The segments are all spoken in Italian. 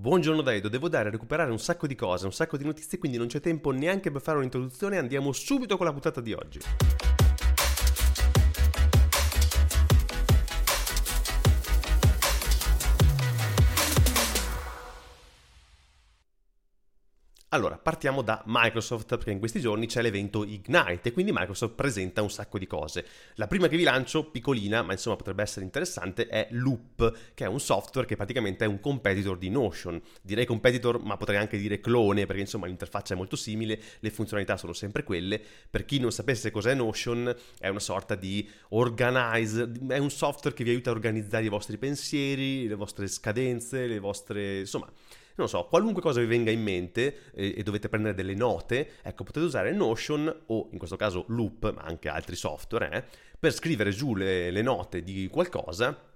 Buongiorno Daido, devo dare a recuperare un sacco di cose, un sacco di notizie, quindi non c'è tempo neanche per fare un'introduzione, andiamo subito con la puntata di oggi. Allora, partiamo da Microsoft, perché in questi giorni c'è l'evento Ignite e quindi Microsoft presenta un sacco di cose. La prima che vi lancio, piccolina, ma insomma potrebbe essere interessante, è Loop, che è un software che praticamente è un competitor di Notion. Direi competitor, ma potrei anche dire clone, perché insomma l'interfaccia è molto simile, le funzionalità sono sempre quelle. Per chi non sapesse cos'è Notion, è una sorta di organize, è un software che vi aiuta a organizzare i vostri pensieri, le vostre scadenze, le vostre... insomma non so, qualunque cosa vi venga in mente e, e, dovete prendere delle note, ecco, potete usare Notion o in questo caso Loop, ma anche altri software, eh, per scrivere giù le, le note di qualcosa.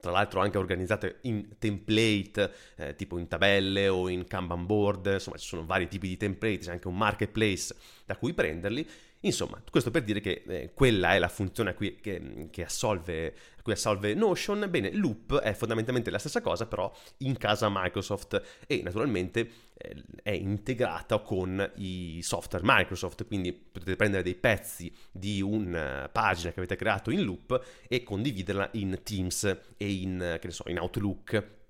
Tra l'altro anche organizzate in template, eh, tipo in tabelle o in Kanban board, insomma ci sono vari tipi di template, c'è anche un marketplace da cui prenderli Insomma, questo per dire che eh, quella è la funzione a cui, che, che assolve, a cui assolve Notion. Bene, Loop è fondamentalmente la stessa cosa, però in casa Microsoft e naturalmente eh, è integrata con i software Microsoft, quindi potete prendere dei pezzi di una pagina che avete creato in Loop e condividerla in Teams e in, so, in Outlook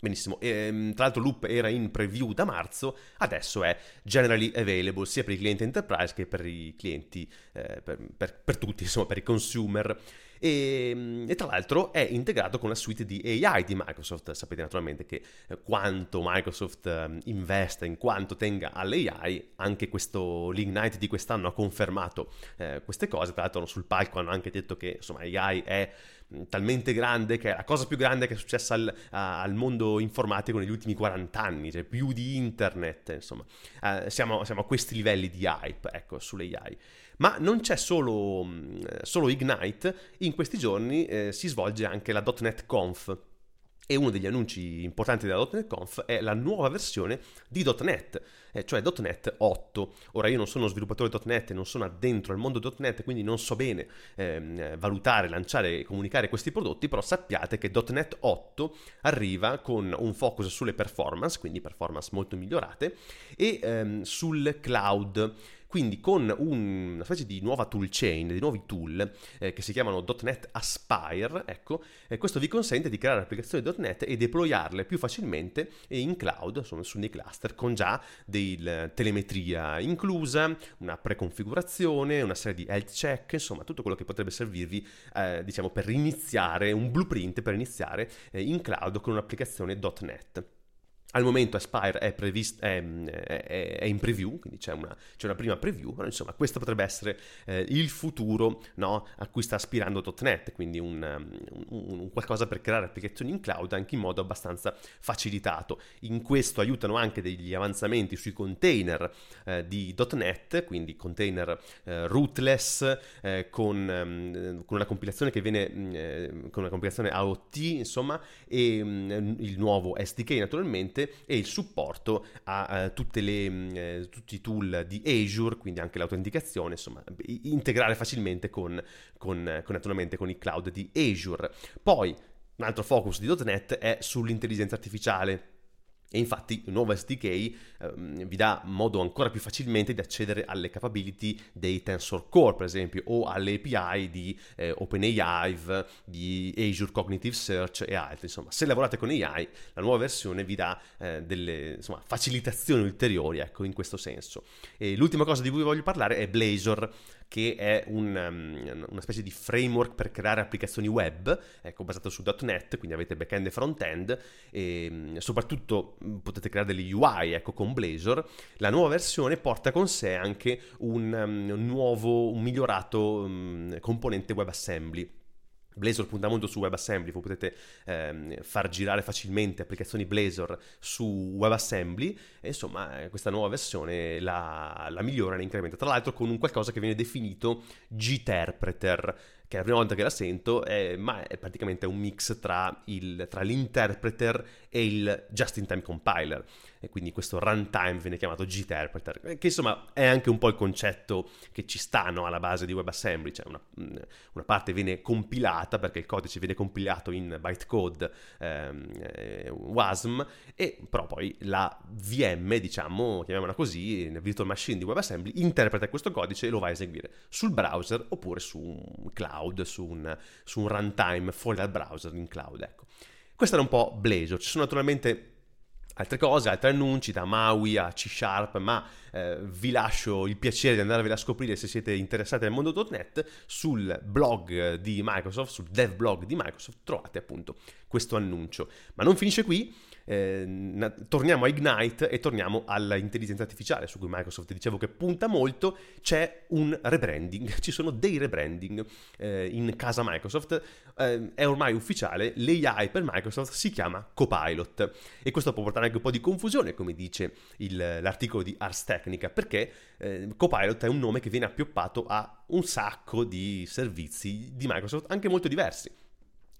Benissimo, e, ehm, tra l'altro Loop era in preview da marzo, adesso è generally available sia per i clienti enterprise che per i clienti, eh, per, per, per, tutti, insomma per i consumer. E, e, tra l'altro è integrato con la suite di AI di Microsoft. Sapete naturalmente che eh, quanto Microsoft eh, investe, in quanto tenga all'AI, anche questo l'Ignite di quest'anno ha confermato eh, queste cose. Tra l'altro sul palco hanno anche detto che insomma AI è talmente grande che è la cosa più grande che è successa al, al mondo informatico negli ultimi 40 anni, cioè più di internet, insomma. Uh, siamo, siamo, a questi livelli di hype, ecco, sull'AI. Ma non c'è solo, solo Ignite, in questi giorni eh, si svolge anche la .NET Conf, e uno degli annunci importanti della .NET Conf è la nuova versione di .NET, eh, cioè .NET 8. Ora io non sono sviluppatore .NET, non sono addentro al mondo .NET, quindi non so bene ehm, valutare, lanciare e comunicare questi prodotti, però sappiate che .NET 8 arriva con un focus sulle performance, quindi performance molto migliorate, e ehm, sul cloud quindi con un, una specie di nuova toolchain, di nuovi tool eh, che si chiamano .NET Aspire, ecco, eh, questo vi consente di creare applicazioni .NET e deployarle più facilmente in cloud, insomma su dei cluster, con già della telemetria inclusa, una preconfigurazione, una serie di health check, insomma tutto quello che potrebbe servirvi, eh, diciamo, per iniziare, un blueprint per iniziare eh, in cloud con un'applicazione .NET. Al momento Aspire è, previst- è, è, è in preview, quindi c'è una, c'è una, prima preview, però insomma questo potrebbe essere eh, il futuro no, a cui sta aspirando .NET, quindi un, un, un, qualcosa per creare applicazioni in cloud anche in modo abbastanza facilitato. In questo aiutano anche degli avanzamenti sui container eh, di .NET, quindi container eh, rootless eh, con, um, con, una compilazione che viene mm, eh, con una compilazione AOT, insomma, e um, il nuovo SDK naturalmente cliente e il supporto a uh, le, uh, tutti i tool di Azure, quindi anche l'autenticazione, insomma, integrare facilmente con, con, con, naturalmente con i cloud di Azure. Poi un altro focus di .NET è sull'intelligenza artificiale e infatti il nuovo SDK ehm, vi dà modo ancora più facilmente di accedere alle capability dei Tensor Core, per esempio, o alle API di eh, OpenAI, di Azure Cognitive Search e altri. Insomma, se lavorate con AI, la nuova versione vi dà eh, delle insomma, facilitazioni ulteriori, ecco, in questo senso. E l'ultima cosa di cui voglio parlare è Blazor che è un, um, una specie di framework per creare applicazioni web, ecco, basato su .NET, quindi avete backend e frontend, e mm, soprattutto mm, potete creare delle UI, ecco, con Blazor. La nuova versione porta con sé anche un, um, nuovo, un migliorato um, componente WebAssembly Blazor punta molto su WebAssembly, voi potete ehm, far girare facilmente applicazioni Blazor su WebAssembly e insomma questa nuova versione la, la migliora e la incrementa, tra l'altro con un qualcosa che viene definito Gterpreter, che è la prima volta che la sento, è, ma è praticamente un mix tra, il, tra l'interpreter e il just-in-time compiler. E quindi questo runtime viene chiamato Gterpreter, che insomma è anche un po' il concetto che ci stanno alla base di WebAssembly, cioè una, una parte viene compilata perché il codice viene compilato in bytecode ehm, eh, WASM e però poi la VM, diciamo, chiamiamola così, Virtual Machine di WebAssembly, interpreta questo codice e lo va a eseguire sul browser oppure su un cloud, su un, su un runtime fuori dal browser in cloud, ecco. Questo era un po' Blazor, ci sono naturalmente altre cose, altri annunci da Maui a C Sharp, ma eh, vi lascio il piacere di andarvela a scoprire se siete interessati al mondo.net sul blog di Microsoft, sul dev blog di Microsoft trovate appunto questo annuncio. Ma non finisce qui, eh, torniamo a Ignite e torniamo all'intelligenza artificiale su cui Microsoft dicevo che punta molto, c'è un rebranding, ci sono dei rebranding eh, in casa Microsoft, eh, è ormai ufficiale, l'AI per Microsoft si chiama Copilot e questo può portare anche un po' di confusione come dice il, l'articolo di Ars Technica perché eh, Copilot è un nome che viene appioppato a un sacco di servizi di Microsoft anche molto diversi.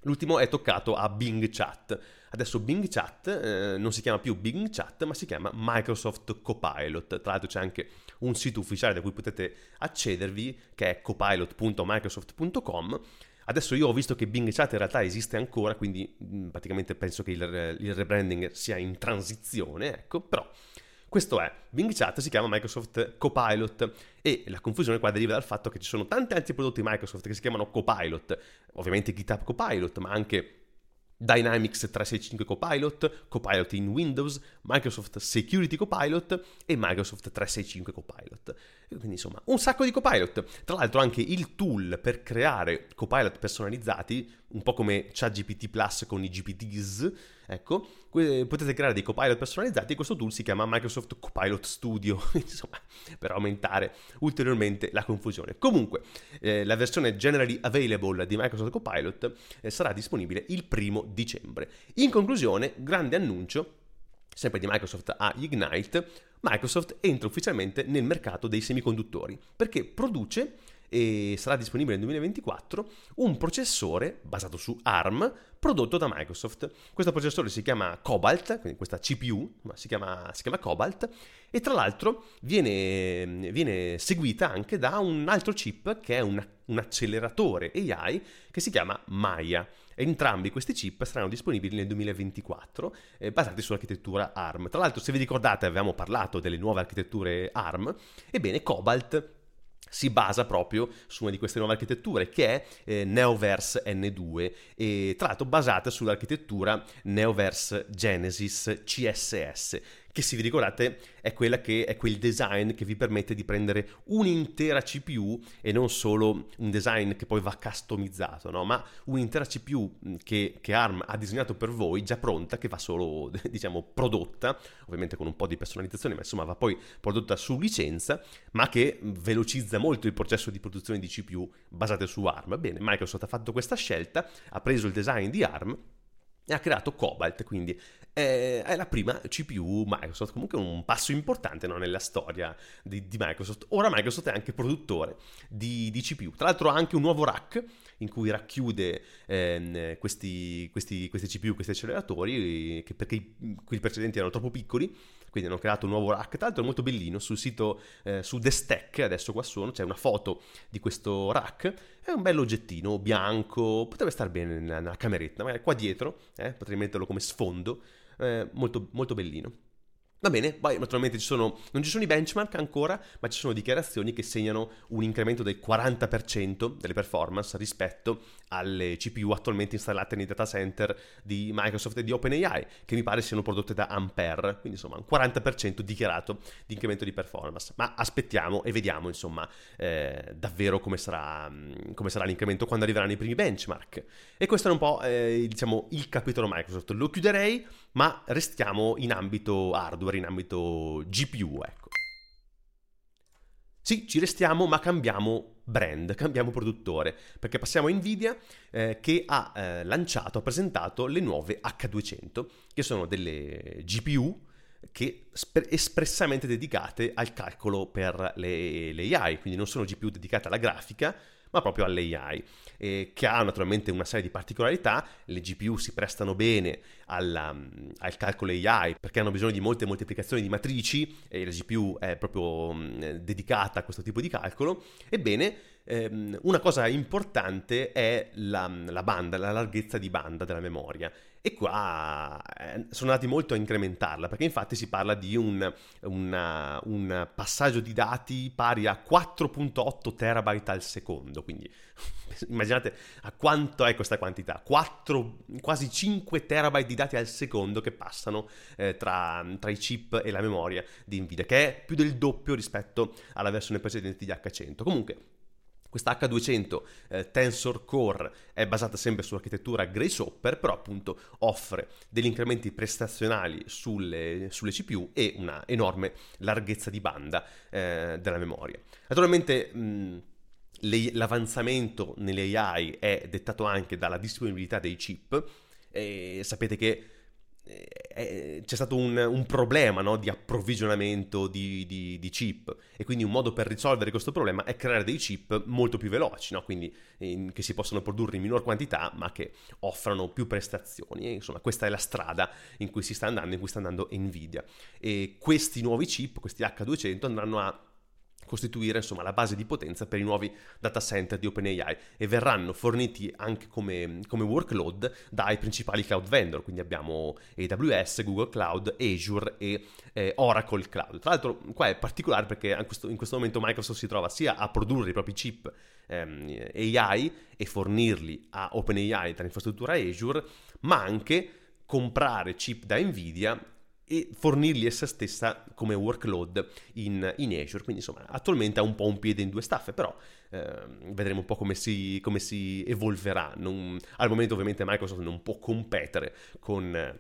L'ultimo è toccato a Bing Chat. Adesso Bing Chat eh, non si chiama più Bing Chat, ma si chiama Microsoft Copilot. Tra l'altro c'è anche un sito ufficiale da cui potete accedervi, che è copilot.microsoft.com. Adesso io ho visto che Bing Chat in realtà esiste ancora, quindi mh, praticamente penso che il, il rebranding sia in transizione, ecco, però questo è, Bing Chat si chiama Microsoft Copilot e la confusione qua deriva dal fatto che ci sono tanti altri prodotti Microsoft che si chiamano Copilot, ovviamente GitHub Copilot, ma anche Dynamics 365 Copilot, Copilot in Windows, Microsoft Security Copilot e Microsoft 365 Copilot. Quindi insomma, un sacco di Copilot. Tra l'altro anche il tool per creare Copilot personalizzati, un po' come ChatGPT Plus con i GPTs, ecco, potete creare dei Copilot personalizzati e questo tool si chiama Microsoft Copilot Studio, insomma, per aumentare ulteriormente la confusione. Comunque, eh, la versione generally available di Microsoft Copilot eh, sarà disponibile il primo dicembre. In conclusione, grande annuncio sempre di Microsoft a Ignite, Microsoft entra ufficialmente nel mercato dei semiconduttori perché produce e sarà disponibile nel 2024 un processore basato su ARM prodotto da Microsoft. Questo processore si chiama Cobalt, quindi questa CPU si chiama, si chiama Cobalt e tra l'altro viene, viene, seguita anche da un altro chip che è un, un acceleratore AI che si chiama Maya. Entrambi questi chip saranno disponibili nel 2024 eh, basati sull'architettura ARM. Tra l'altro se vi ricordate avevamo parlato delle nuove architetture ARM, ebbene Cobalt si basa proprio su una di queste nuove architetture che è eh, Neoverse N2 e tra l'altro basata sull'architettura Neoverse Genesis CSS che se vi ricordate è, che, è quel design che vi permette di prendere un'intera CPU e non solo un design che poi va customizzato, no? ma un'intera CPU che, che, ARM ha disegnato per voi, già pronta, che va solo, diciamo, prodotta, ovviamente con un po' di personalizzazione, ma insomma va poi prodotta su licenza, ma che velocizza molto il processo di produzione di CPU basate su ARM. Bene, Microsoft ha fatto questa scelta, ha preso il design di ARM e ha creato Cobalt, quindi è, è la prima CPU Microsoft, comunque un passo importante no, nella storia di, di, Microsoft. Ora Microsoft è anche produttore di, di, CPU, tra l'altro ha anche un nuovo rack in cui racchiude ehm, questi, questi, questi CPU, questi acceleratori, che perché quelli precedenti erano troppo piccoli quindi hanno creato un nuovo rack, tra l'altro è molto bellino, sul sito, eh, su The Stack, adesso qua sono, c'è una foto di questo rack, è un bello oggettino bianco, potrebbe stare bene nella, nella cameretta, magari qua dietro, eh, potrei metterlo come sfondo, eh, molto, molto bellino. Va bene, poi naturalmente ci sono, non ci sono i benchmark ancora, ma ci sono dichiarazioni che segnano un incremento del 40% delle performance rispetto alle CPU attualmente installate nei data center di Microsoft e di OpenAI, che mi pare siano prodotte da Ampere, quindi insomma un 40% dichiarato di incremento di performance. Ma aspettiamo e vediamo insomma eh, davvero come sarà, come sarà, l'incremento quando arriveranno i primi benchmark. E questo è un po' eh, diciamo il capitolo Microsoft. Lo chiuderei, ma restiamo in ambito hardware, in ambito GPU, ecco. Sì, ci restiamo, ma cambiamo brand, cambiamo produttore, perché passiamo a Nvidia eh, che ha eh, lanciato, ha presentato le nuove H200, che sono delle GPU che sp- espressamente dedicate al calcolo per le, le AI, quindi non sono GPU dedicate alla grafica, ma proprio all'AI, eh, che ha naturalmente una serie di particolarità. Le GPU si prestano bene alla, al calcolo AI perché hanno bisogno di molte moltiplicazioni di matrici e la GPU è proprio mh, dedicata a questo tipo di calcolo. Ebbene, ehm, una cosa importante è la, la banda, la larghezza di banda della memoria e qua eh, sono andati molto a incrementarla, perché infatti si parla di un, una, un passaggio di dati pari a 4.8 terabyte al secondo, quindi immaginate a quanto è questa quantità, 4, quasi 5 terabyte di dati al secondo che passano eh, tra, tra, i chip e la memoria di Nvidia, che è più del doppio rispetto alla versione precedente di H100. Comunque, questa H200 eh, Tensor Core è basata sempre sull'architettura Grace Hopper, però appunto offre degli incrementi prestazionali sulle, sulle CPU e una enorme larghezza di banda eh, della memoria. Naturalmente mh, le, l'avanzamento nelle AI è dettato anche dalla disponibilità dei chip e sapete che c'è stato un, un problema no, di approvvigionamento di, di, di, chip e quindi un modo per risolvere questo problema è creare dei chip molto più veloci, no? quindi in, che si possono produrre in minor quantità ma che offrano più prestazioni. E, insomma, questa è la strada in cui si sta andando, in cui sta andando Nvidia. E questi nuovi chip, questi H200, andranno a costituire insomma, la base di potenza per i nuovi data center di OpenAI e verranno forniti anche come, come, workload dai principali cloud vendor, quindi abbiamo AWS, Google Cloud, Azure e eh, Oracle Cloud. Tra l'altro qua è particolare perché in questo, in questo, momento Microsoft si trova sia a produrre i propri chip ehm, AI e fornirli a OpenAI dall'infrastruttura Azure, ma anche comprare chip da Nvidia e fornirli essa stessa come workload in, in, Azure. Quindi insomma attualmente ha un po' un piede in due staffe, però eh, vedremo un po' come si, come si evolverà. Non, al momento ovviamente Microsoft non può competere con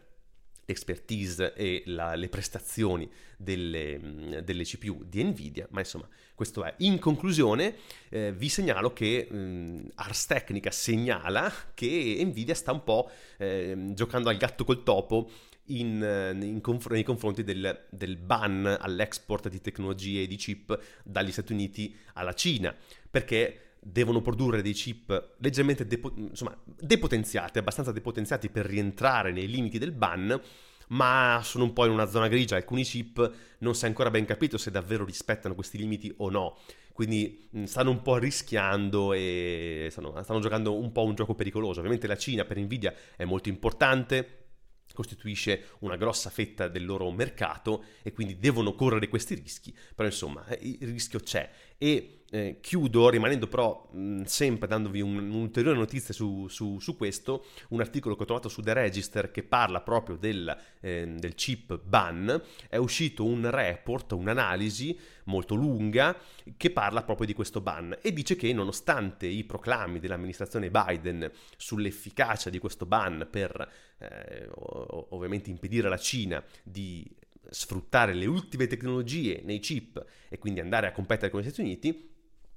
l'expertise e la, le prestazioni delle, delle, CPU di Nvidia, ma insomma questo è. In conclusione eh, vi segnalo che mh, Ars Technica segnala che Nvidia sta un po' eh, giocando al gatto col topo in, eh, in conf- nei confronti del, del, ban all'export di tecnologie e di chip dagli Stati Uniti alla Cina, perché devono produrre dei chip leggermente depo- insomma, depotenziati, abbastanza depotenziati per rientrare nei limiti del ban, ma sono un po' in una zona grigia, alcuni chip non si è ancora ben capito se davvero rispettano questi limiti o no. Quindi stanno un po' rischiando e stanno, stanno giocando un po' un gioco pericoloso. Ovviamente la Cina per Nvidia è molto importante, costituisce una grossa fetta del loro mercato e quindi devono correre questi rischi, però insomma eh, il rischio c'è e eh, chiudo rimanendo però mh, sempre dandovi un, un'ulteriore notizia su, su, su, questo, un articolo che ho trovato su The Register che parla proprio del, eh, del chip ban, è uscito un report, un'analisi molto lunga che parla proprio di questo ban e dice che nonostante i proclami dell'amministrazione Biden sull'efficacia di questo ban per eh, ovviamente impedire alla Cina di sfruttare le ultime tecnologie nei chip e quindi andare a competere con gli Stati Uniti,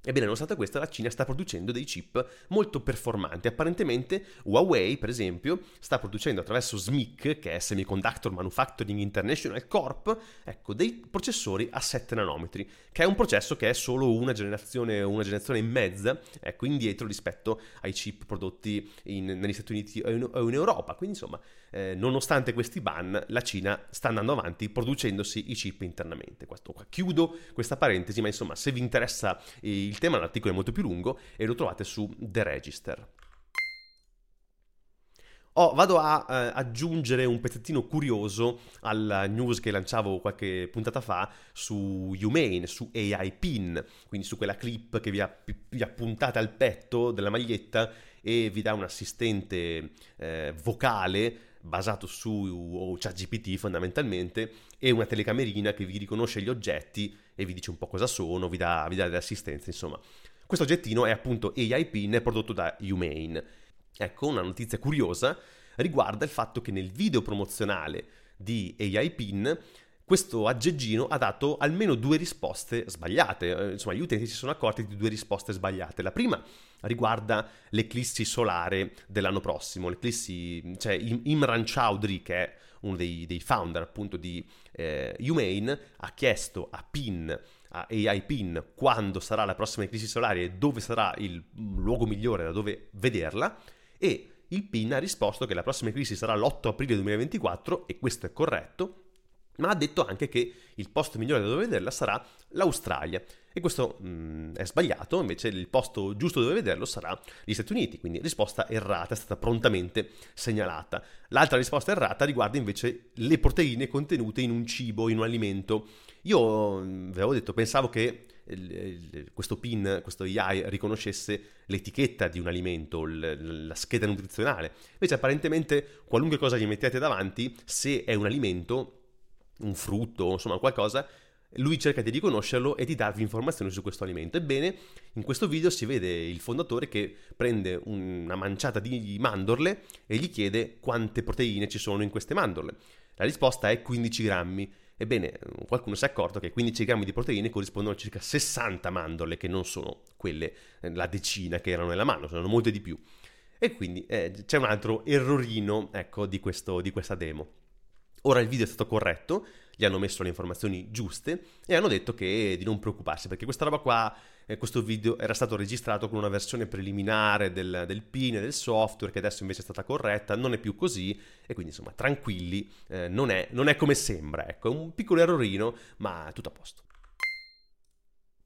Ebbene, nonostante questo, la Cina sta producendo dei chip molto performanti. Apparentemente Huawei, per esempio, sta producendo attraverso SMIC, che è Semiconductor Manufacturing International Corp, ecco, dei processori a 7 nanometri, che è un processo che è solo una generazione, una generazione e mezza, ecco, indietro rispetto ai chip prodotti in, negli Stati Uniti o in, o in Europa. Quindi, insomma, eh, nonostante questi ban, la Cina sta andando avanti producendosi i chip internamente. Questo qua. Chiudo questa parentesi, ma insomma, se vi interessa il tema, l'articolo è molto più lungo e lo trovate su The Register. Oh, vado a eh, aggiungere un pezzettino curioso alla news che lanciavo qualche puntata fa su Humane, su AI Pin, quindi su quella clip che vi ha, vi ha puntate al petto della maglietta e vi dà un assistente eh, vocale basato su ChatGPT fondamentalmente e una telecamerina che vi riconosce gli oggetti e vi dice un po' cosa sono, vi dà, vi dà dell'assistenza, insomma. Questo oggettino è appunto AI Pin prodotto da Humane. Ecco, una notizia curiosa riguarda il fatto che nel video promozionale di AI Pin questo aggeggino ha dato almeno due risposte sbagliate. Eh, insomma, gli utenti si sono accorti di due risposte sbagliate. La prima riguarda l'eclissi solare dell'anno prossimo. L'eclissi, cioè Imran Chowdhury, che è uno dei, dei founder appunto di eh, Humane, ha chiesto a PIN a AI PIN quando sarà la prossima eclissi solare e dove sarà il luogo migliore da dove vederla e il PIN ha risposto che la prossima eclissi sarà l'8 aprile 2024 e questo è corretto ma ha detto anche che il posto migliore dove vederla sarà l'Australia. E questo mh, mm, è sbagliato, invece il posto giusto dove vederlo sarà gli Stati Uniti, quindi risposta errata, è stata prontamente segnalata. L'altra risposta errata riguarda invece le proteine contenute in un cibo, in un alimento. Io, mm, vi avevo detto, pensavo che questo PIN, questo AI riconoscesse l'etichetta di un alimento, la scheda nutrizionale. Invece apparentemente qualunque cosa gli mettete davanti, se è un alimento, un frutto, insomma qualcosa, lui cerca di riconoscerlo e di darvi informazioni su questo alimento. Ebbene, in questo video si vede il fondatore che prende una manciata di mandorle e gli chiede quante proteine ci sono in queste mandorle. La risposta è 15 grammi. Ebbene, qualcuno si è accorto che 15 grammi di proteine corrispondono a circa 60 mandorle, che non sono quelle, eh, la decina che erano nella mano, sono molte di più. E quindi eh, c'è un altro errorino, ecco, di, questo, di questa demo. Ora il video è stato corretto, gli hanno messo le informazioni giuste e hanno detto che di non preoccuparsi perché questa roba qua, eh, questo video era stato registrato con una versione preliminare del, del PIN e del software che adesso invece è stata corretta, non è più così e quindi insomma tranquilli, eh, non, è, non è come sembra, ecco, è un piccolo errorino ma tutto a posto.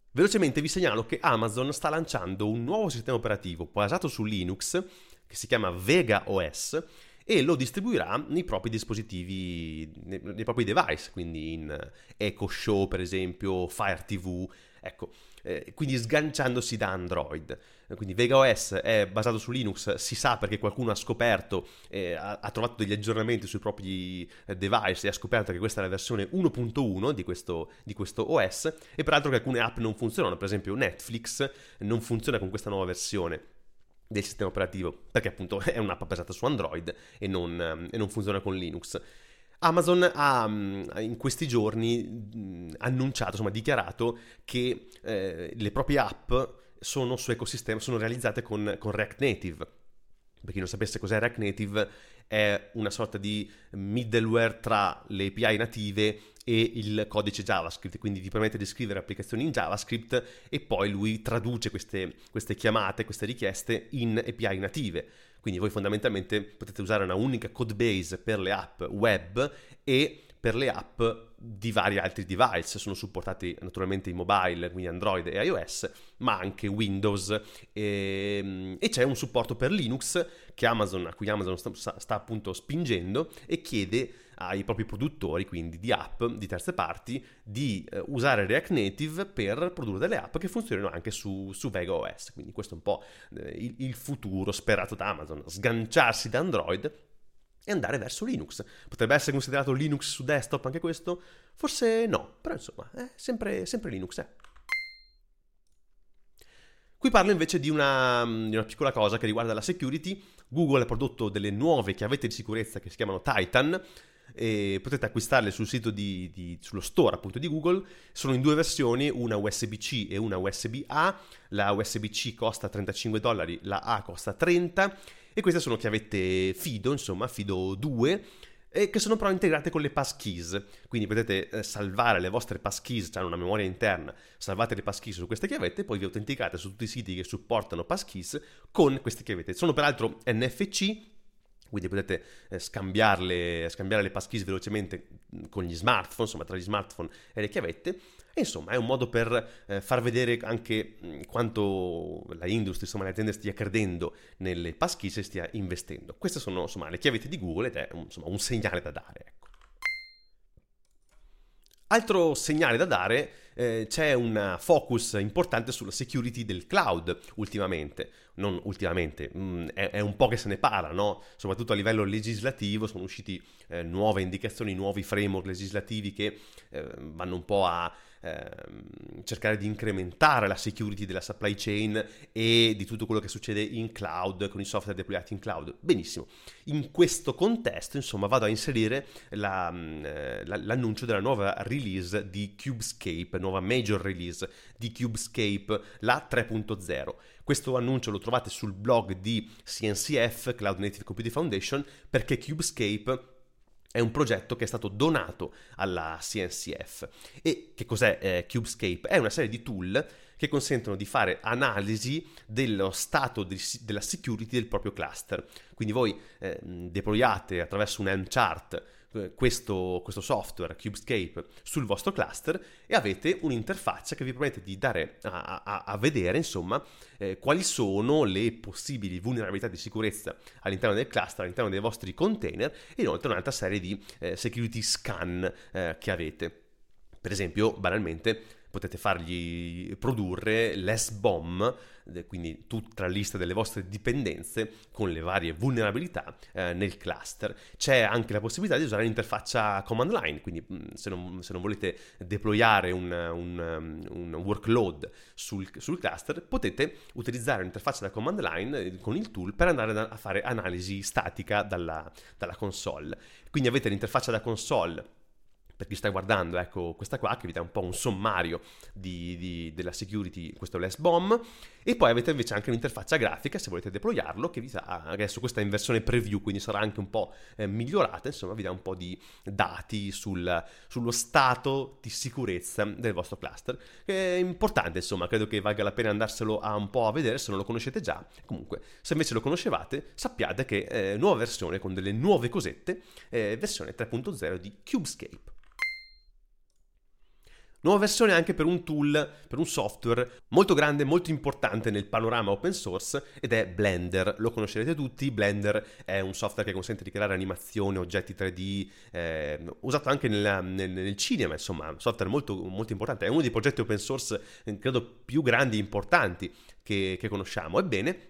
Velocemente vi segnalo che Amazon sta lanciando un nuovo sistema operativo basato su Linux che si chiama Vega OS e lo distribuirà nei propri dispositivi, nei, propri device, quindi in Echo Show per esempio, Fire TV, ecco, eh, quindi sganciandosi da Android. Quindi Vega OS è basato su Linux, si sa perché qualcuno ha scoperto, eh, ha, ha, trovato degli aggiornamenti sui propri eh, device e ha scoperto che questa è la versione 1.1 di questo, di questo OS e peraltro che alcune app non funzionano, per esempio Netflix non funziona con questa nuova versione del sistema operativo, perché appunto è un'app basata su Android e non, ehm, e non funziona con Linux. Amazon ha mm, in questi giorni mm, annunciato, insomma dichiarato che eh, le proprie app sono su ecosistema, sono realizzate con, con React Native. Per chi non sapesse cos'è React Native, è una sorta di middleware tra le API native e il codice JavaScript, quindi ti permette di scrivere applicazioni in JavaScript e poi lui traduce queste, queste chiamate, queste richieste in API native. Quindi voi fondamentalmente potete usare una unica code base per le app web e per le app di vari altri device, sono supportati naturalmente in mobile, quindi Android e iOS, ma anche Windows e, ehm, e c'è un supporto per Linux che Amazon, a cui Amazon sta, sta, appunto spingendo e chiede ai propri produttori, quindi di app di terze parti, di eh, usare React Native per produrre delle app che funzionino anche su, su Vega OS. Quindi questo è un po' eh, il, il futuro sperato da Amazon, sganciarsi da Android e andare verso Linux. Potrebbe essere considerato Linux su desktop anche questo? Forse no, però insomma, è sempre, sempre Linux. Eh. Qui parlo invece di una, di una, piccola cosa che riguarda la security. Google ha prodotto delle nuove chiavette di sicurezza che si chiamano Titan e potete acquistarle sul sito di, di, sullo store appunto di Google. Sono in due versioni, una USB-C e una USB-A. La USB-C costa 35 dollari, la A costa 30 e queste sono chiavette FIDO, insomma, FIDO 2, e che sono però integrate con le passkeys. Quindi potete eh, salvare le vostre passkeys, cioè una memoria interna, salvate le passkeys su queste chiavette e poi vi autenticate su tutti i siti che supportano passkeys con queste chiavette. Sono peraltro NFC, quindi potete eh, scambiarle, scambiare le passkeys velocemente con gli smartphone, insomma tra gli smartphone e le chiavette e insomma è un modo per eh, far vedere anche quanto la industria, insomma le aziende stia credendo nelle passkey e stia investendo. Queste sono insomma le chiavette di Google ed è insomma, un segnale da dare. Ecco. Altro segnale da dare, eh, c'è un focus importante sulla security del cloud ultimamente, non ultimamente, mh, mm, è, è, un po' che se ne parla, no? soprattutto a livello legislativo sono usciti eh, nuove indicazioni, nuovi framework legislativi che eh, vanno un po' a ehm, cercare di incrementare la security della supply chain e di tutto quello che succede in cloud con i software deployati in cloud. Benissimo. In questo contesto, insomma, vado a inserire la, mm, eh, la, l'annuncio della nuova release di Cubescape, nuova major release di Cubescape, la 3.0. Questo annuncio lo trovate sul blog di CNCF, Cloud Native Computing Foundation, perché Cubescape è un progetto che è stato donato alla CNCF. E che cos'è eh, Cubescape? È una serie di tool che consentono di fare analisi dello stato di, della security del proprio cluster. Quindi voi eh, deployate attraverso un Helm chart questo, questo, software Cubescape sul vostro cluster e avete un'interfaccia che vi permette di dare a, a, a vedere insomma eh, quali sono le possibili vulnerabilità di sicurezza all'interno del cluster, all'interno dei vostri container e inoltre un'altra serie di eh, security scan eh, che avete. Per esempio, banalmente, potete fargli produrre l'SBOM, quindi tutta la lista delle vostre dipendenze con le varie vulnerabilità eh, nel cluster. C'è anche la possibilità di usare l'interfaccia command line, quindi mm, se non, se non volete deployare un, un, un workload sul, sul, cluster, potete utilizzare l'interfaccia da command line eh, con il tool per andare a fare analisi statica dalla, dalla console. Quindi avete l'interfaccia da console per chi sta guardando, ecco questa qua che vi dà un po' un sommario di, di, della security, questo è l'SBOM, e poi avete invece anche un'interfaccia grafica se volete deployarlo che vi dà, adesso questa in versione preview, quindi sarà anche un po' eh, migliorata, insomma vi dà un po' di dati sul, sullo stato di sicurezza del vostro cluster, che è importante insomma, credo che valga la pena andarselo a un po' a vedere se non lo conoscete già, comunque se invece lo conoscevate sappiate che eh, nuova versione con delle nuove cosette, eh, versione 3.0 di Cubescape. Nuova versione anche per un tool, per un software molto grande, molto importante nel panorama open source ed è Blender. Lo conoscerete tutti, Blender è un software che consente di creare animazioni, oggetti 3D, eh, usato anche nel, nel, nel, cinema, insomma, software molto, molto importante. È uno dei progetti open source, eh, credo, più grandi e importanti che, che conosciamo. Ebbene,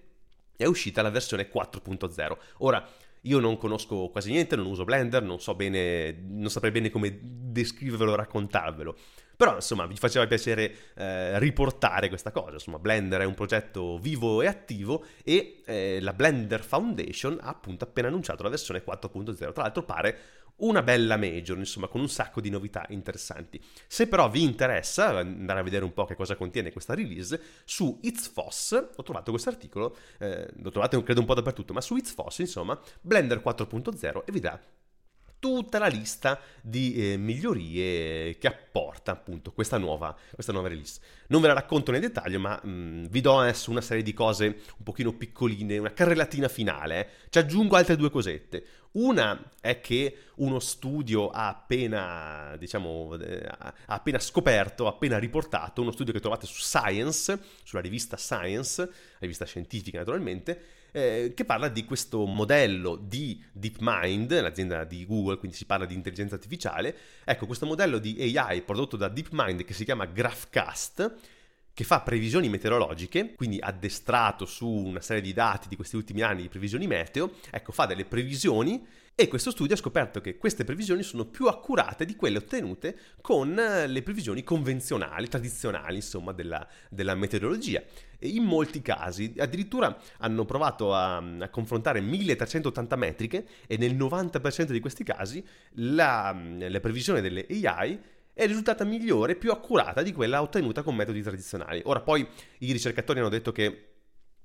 è uscita la versione 4.0. Ora, io non conosco quasi niente, non uso Blender, non so bene, non saprei bene come descrivervelo, raccontarvelo. Però insomma vi faceva piacere eh, riportare questa cosa, insomma Blender è un progetto vivo e attivo e eh, la Blender Foundation ha appunto appena annunciato la versione 4.0, tra l'altro pare una bella major, insomma, con un sacco di novità interessanti. Se però vi interessa andare a vedere un po' che cosa contiene questa release, su It's Foss ho trovato questo articolo, eh, lo trovate credo un po' dappertutto, ma su It's Foss, insomma, Blender 4.0 e vi dà tutta la lista di eh, migliorie che apporta appunto questa nuova, questa nuova release. Non ve la racconto nel dettaglio, ma mh, mm, vi do adesso una serie di cose un pochino piccoline, una carrellatina finale. Eh. Ci aggiungo altre due cosette. Una è che uno studio ha appena, diciamo, eh, ha appena scoperto, ha appena riportato, uno studio che trovate su Science, sulla rivista Science, rivista scientifica naturalmente, eh, che parla di questo modello di DeepMind, l'azienda di Google, quindi si parla di intelligenza artificiale. Ecco, questo modello di AI prodotto da DeepMind che si chiama GraphCast, che fa previsioni meteorologiche, quindi addestrato su una serie di dati di questi ultimi anni di previsioni meteo, ecco, fa delle previsioni e questo studio ha scoperto che queste previsioni sono più accurate di quelle ottenute con eh, le previsioni convenzionali, tradizionali, insomma, della, della meteorologia. E in molti casi addirittura hanno provato a, a, confrontare 1380 metriche e nel 90% di questi casi la, la previsione delle AI è risultata migliore, più accurata di quella ottenuta con metodi tradizionali. Ora poi i ricercatori hanno detto che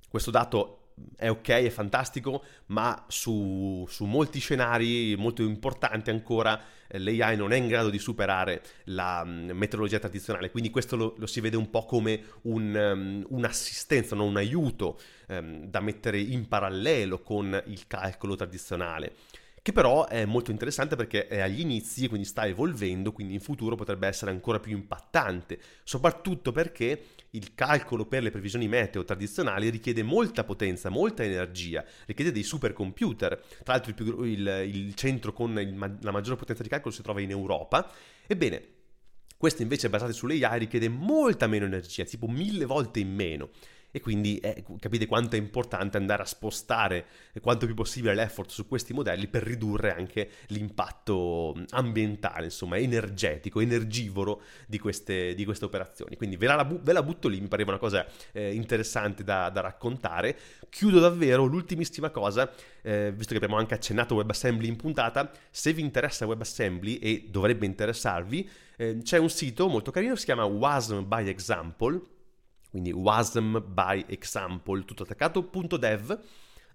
questo dato è ok, è fantastico, ma su, su, molti scenari molto importanti ancora eh, l'AI non è in grado di superare la um, meteorologia tradizionale, quindi questo lo, lo, si vede un po' come un, um, un'assistenza, non un aiuto um, da mettere in parallelo con il calcolo tradizionale che però è molto interessante perché è agli inizi quindi sta evolvendo, quindi in futuro potrebbe essere ancora più impattante, soprattutto perché il calcolo per le previsioni meteo tradizionali richiede molta potenza, molta energia, richiede dei supercomputer. Tra l'altro il, più, il, il centro con il, la maggiore potenza di calcolo si trova in Europa. Ebbene, questo invece basato sulle AI richiede molta meno energia, tipo mille volte in meno e quindi eh, capite quanto è importante andare a spostare quanto più possibile l'effort su questi modelli per ridurre anche l'impatto ambientale, insomma energetico, energivoro di queste, di queste operazioni. Quindi ve la, ve la, butto lì, mi pareva una cosa eh, interessante da, da, raccontare. Chiudo davvero l'ultimissima cosa, eh, visto che abbiamo anche accennato WebAssembly in puntata, se vi interessa WebAssembly e dovrebbe interessarvi, eh, c'è un sito molto carino, si chiama WASM by Example, quindi wasm by example, tutto attaccato.dev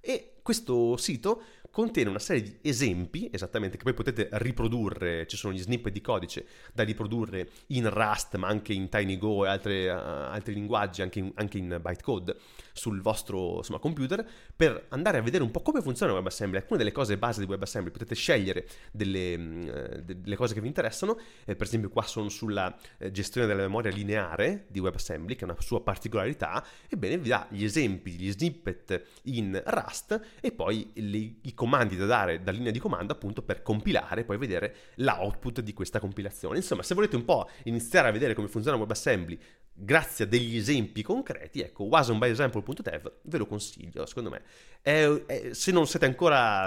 e questo sito contiene una serie di esempi, esattamente, che poi potete riprodurre, ci sono gli snippet di codice da riprodurre in Rust, ma anche in TinyGo e altre, uh, altri linguaggi, anche in, anche in bytecode, sul vostro insomma, computer per andare a vedere un po' come funziona WebAssembly, alcune delle cose base di WebAssembly, potete scegliere delle, mm, eh, delle cose che vi interessano, eh, per esempio qua sono sulla eh, gestione della memoria lineare di WebAssembly, che è una sua particolarità, ebbene vi dà gli esempi, gli snippet in Rust e poi li, i comandi da dare da linea di comando appunto per compilare e poi vedere l'output di questa compilazione. Insomma, se volete un po' iniziare a vedere come funziona WebAssembly grazie a degli esempi concreti, ecco, wasonbyexample.dev ve lo consiglio, secondo me. È, è, se non siete ancora,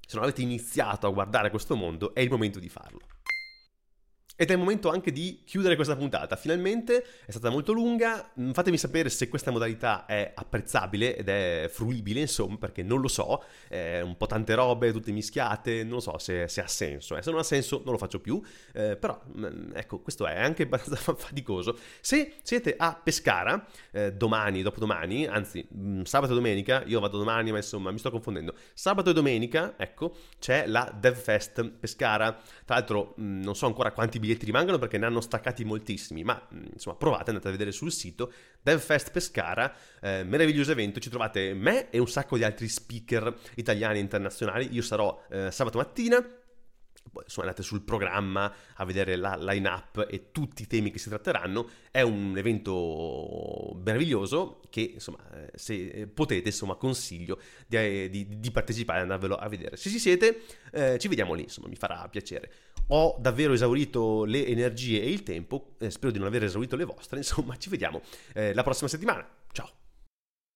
se non avete iniziato a guardare questo mondo, è il momento di farlo. Ed è il momento anche di chiudere questa puntata. Finalmente è stata molto lunga. Mm, fatemi sapere se questa modalità è apprezzabile ed è fruibile, insomma, perché non lo so. È un po' tante robe, tutte mischiate. Non lo so se, se ha senso. Eh. Se non ha senso, non lo faccio più. Eh, però, mm, ecco, questo è anche abbastanza faticoso. Se siete a Pescara, eh, domani, dopodomani, anzi, mm, sabato e domenica, io vado domani, ma insomma, mi sto confondendo. Sabato e domenica, ecco, c'è la DevFest Pescara. Tra l'altro, non so ancora quanti biglietti rimangono perché ne hanno staccati moltissimi, ma mm, insomma provate, andate a vedere sul sito DevFest Pescara, eh, meraviglioso evento, ci trovate me e un sacco di altri speaker italiani e internazionali, io sarò eh, sabato mattina, insomma andate sul programma a vedere la line-up e tutti i temi che si tratteranno. È un evento meraviglioso che, insomma, eh, se potete, insomma, consiglio di, eh, di, di partecipare e andarvelo a vedere. Se ci siete, eh, ci vediamo lì, insomma, mi farà piacere. Ho davvero esaurito le energie e il tempo, eh, spero di non aver esaurito le vostre, insomma, ci vediamo eh, la prossima settimana. Ciao!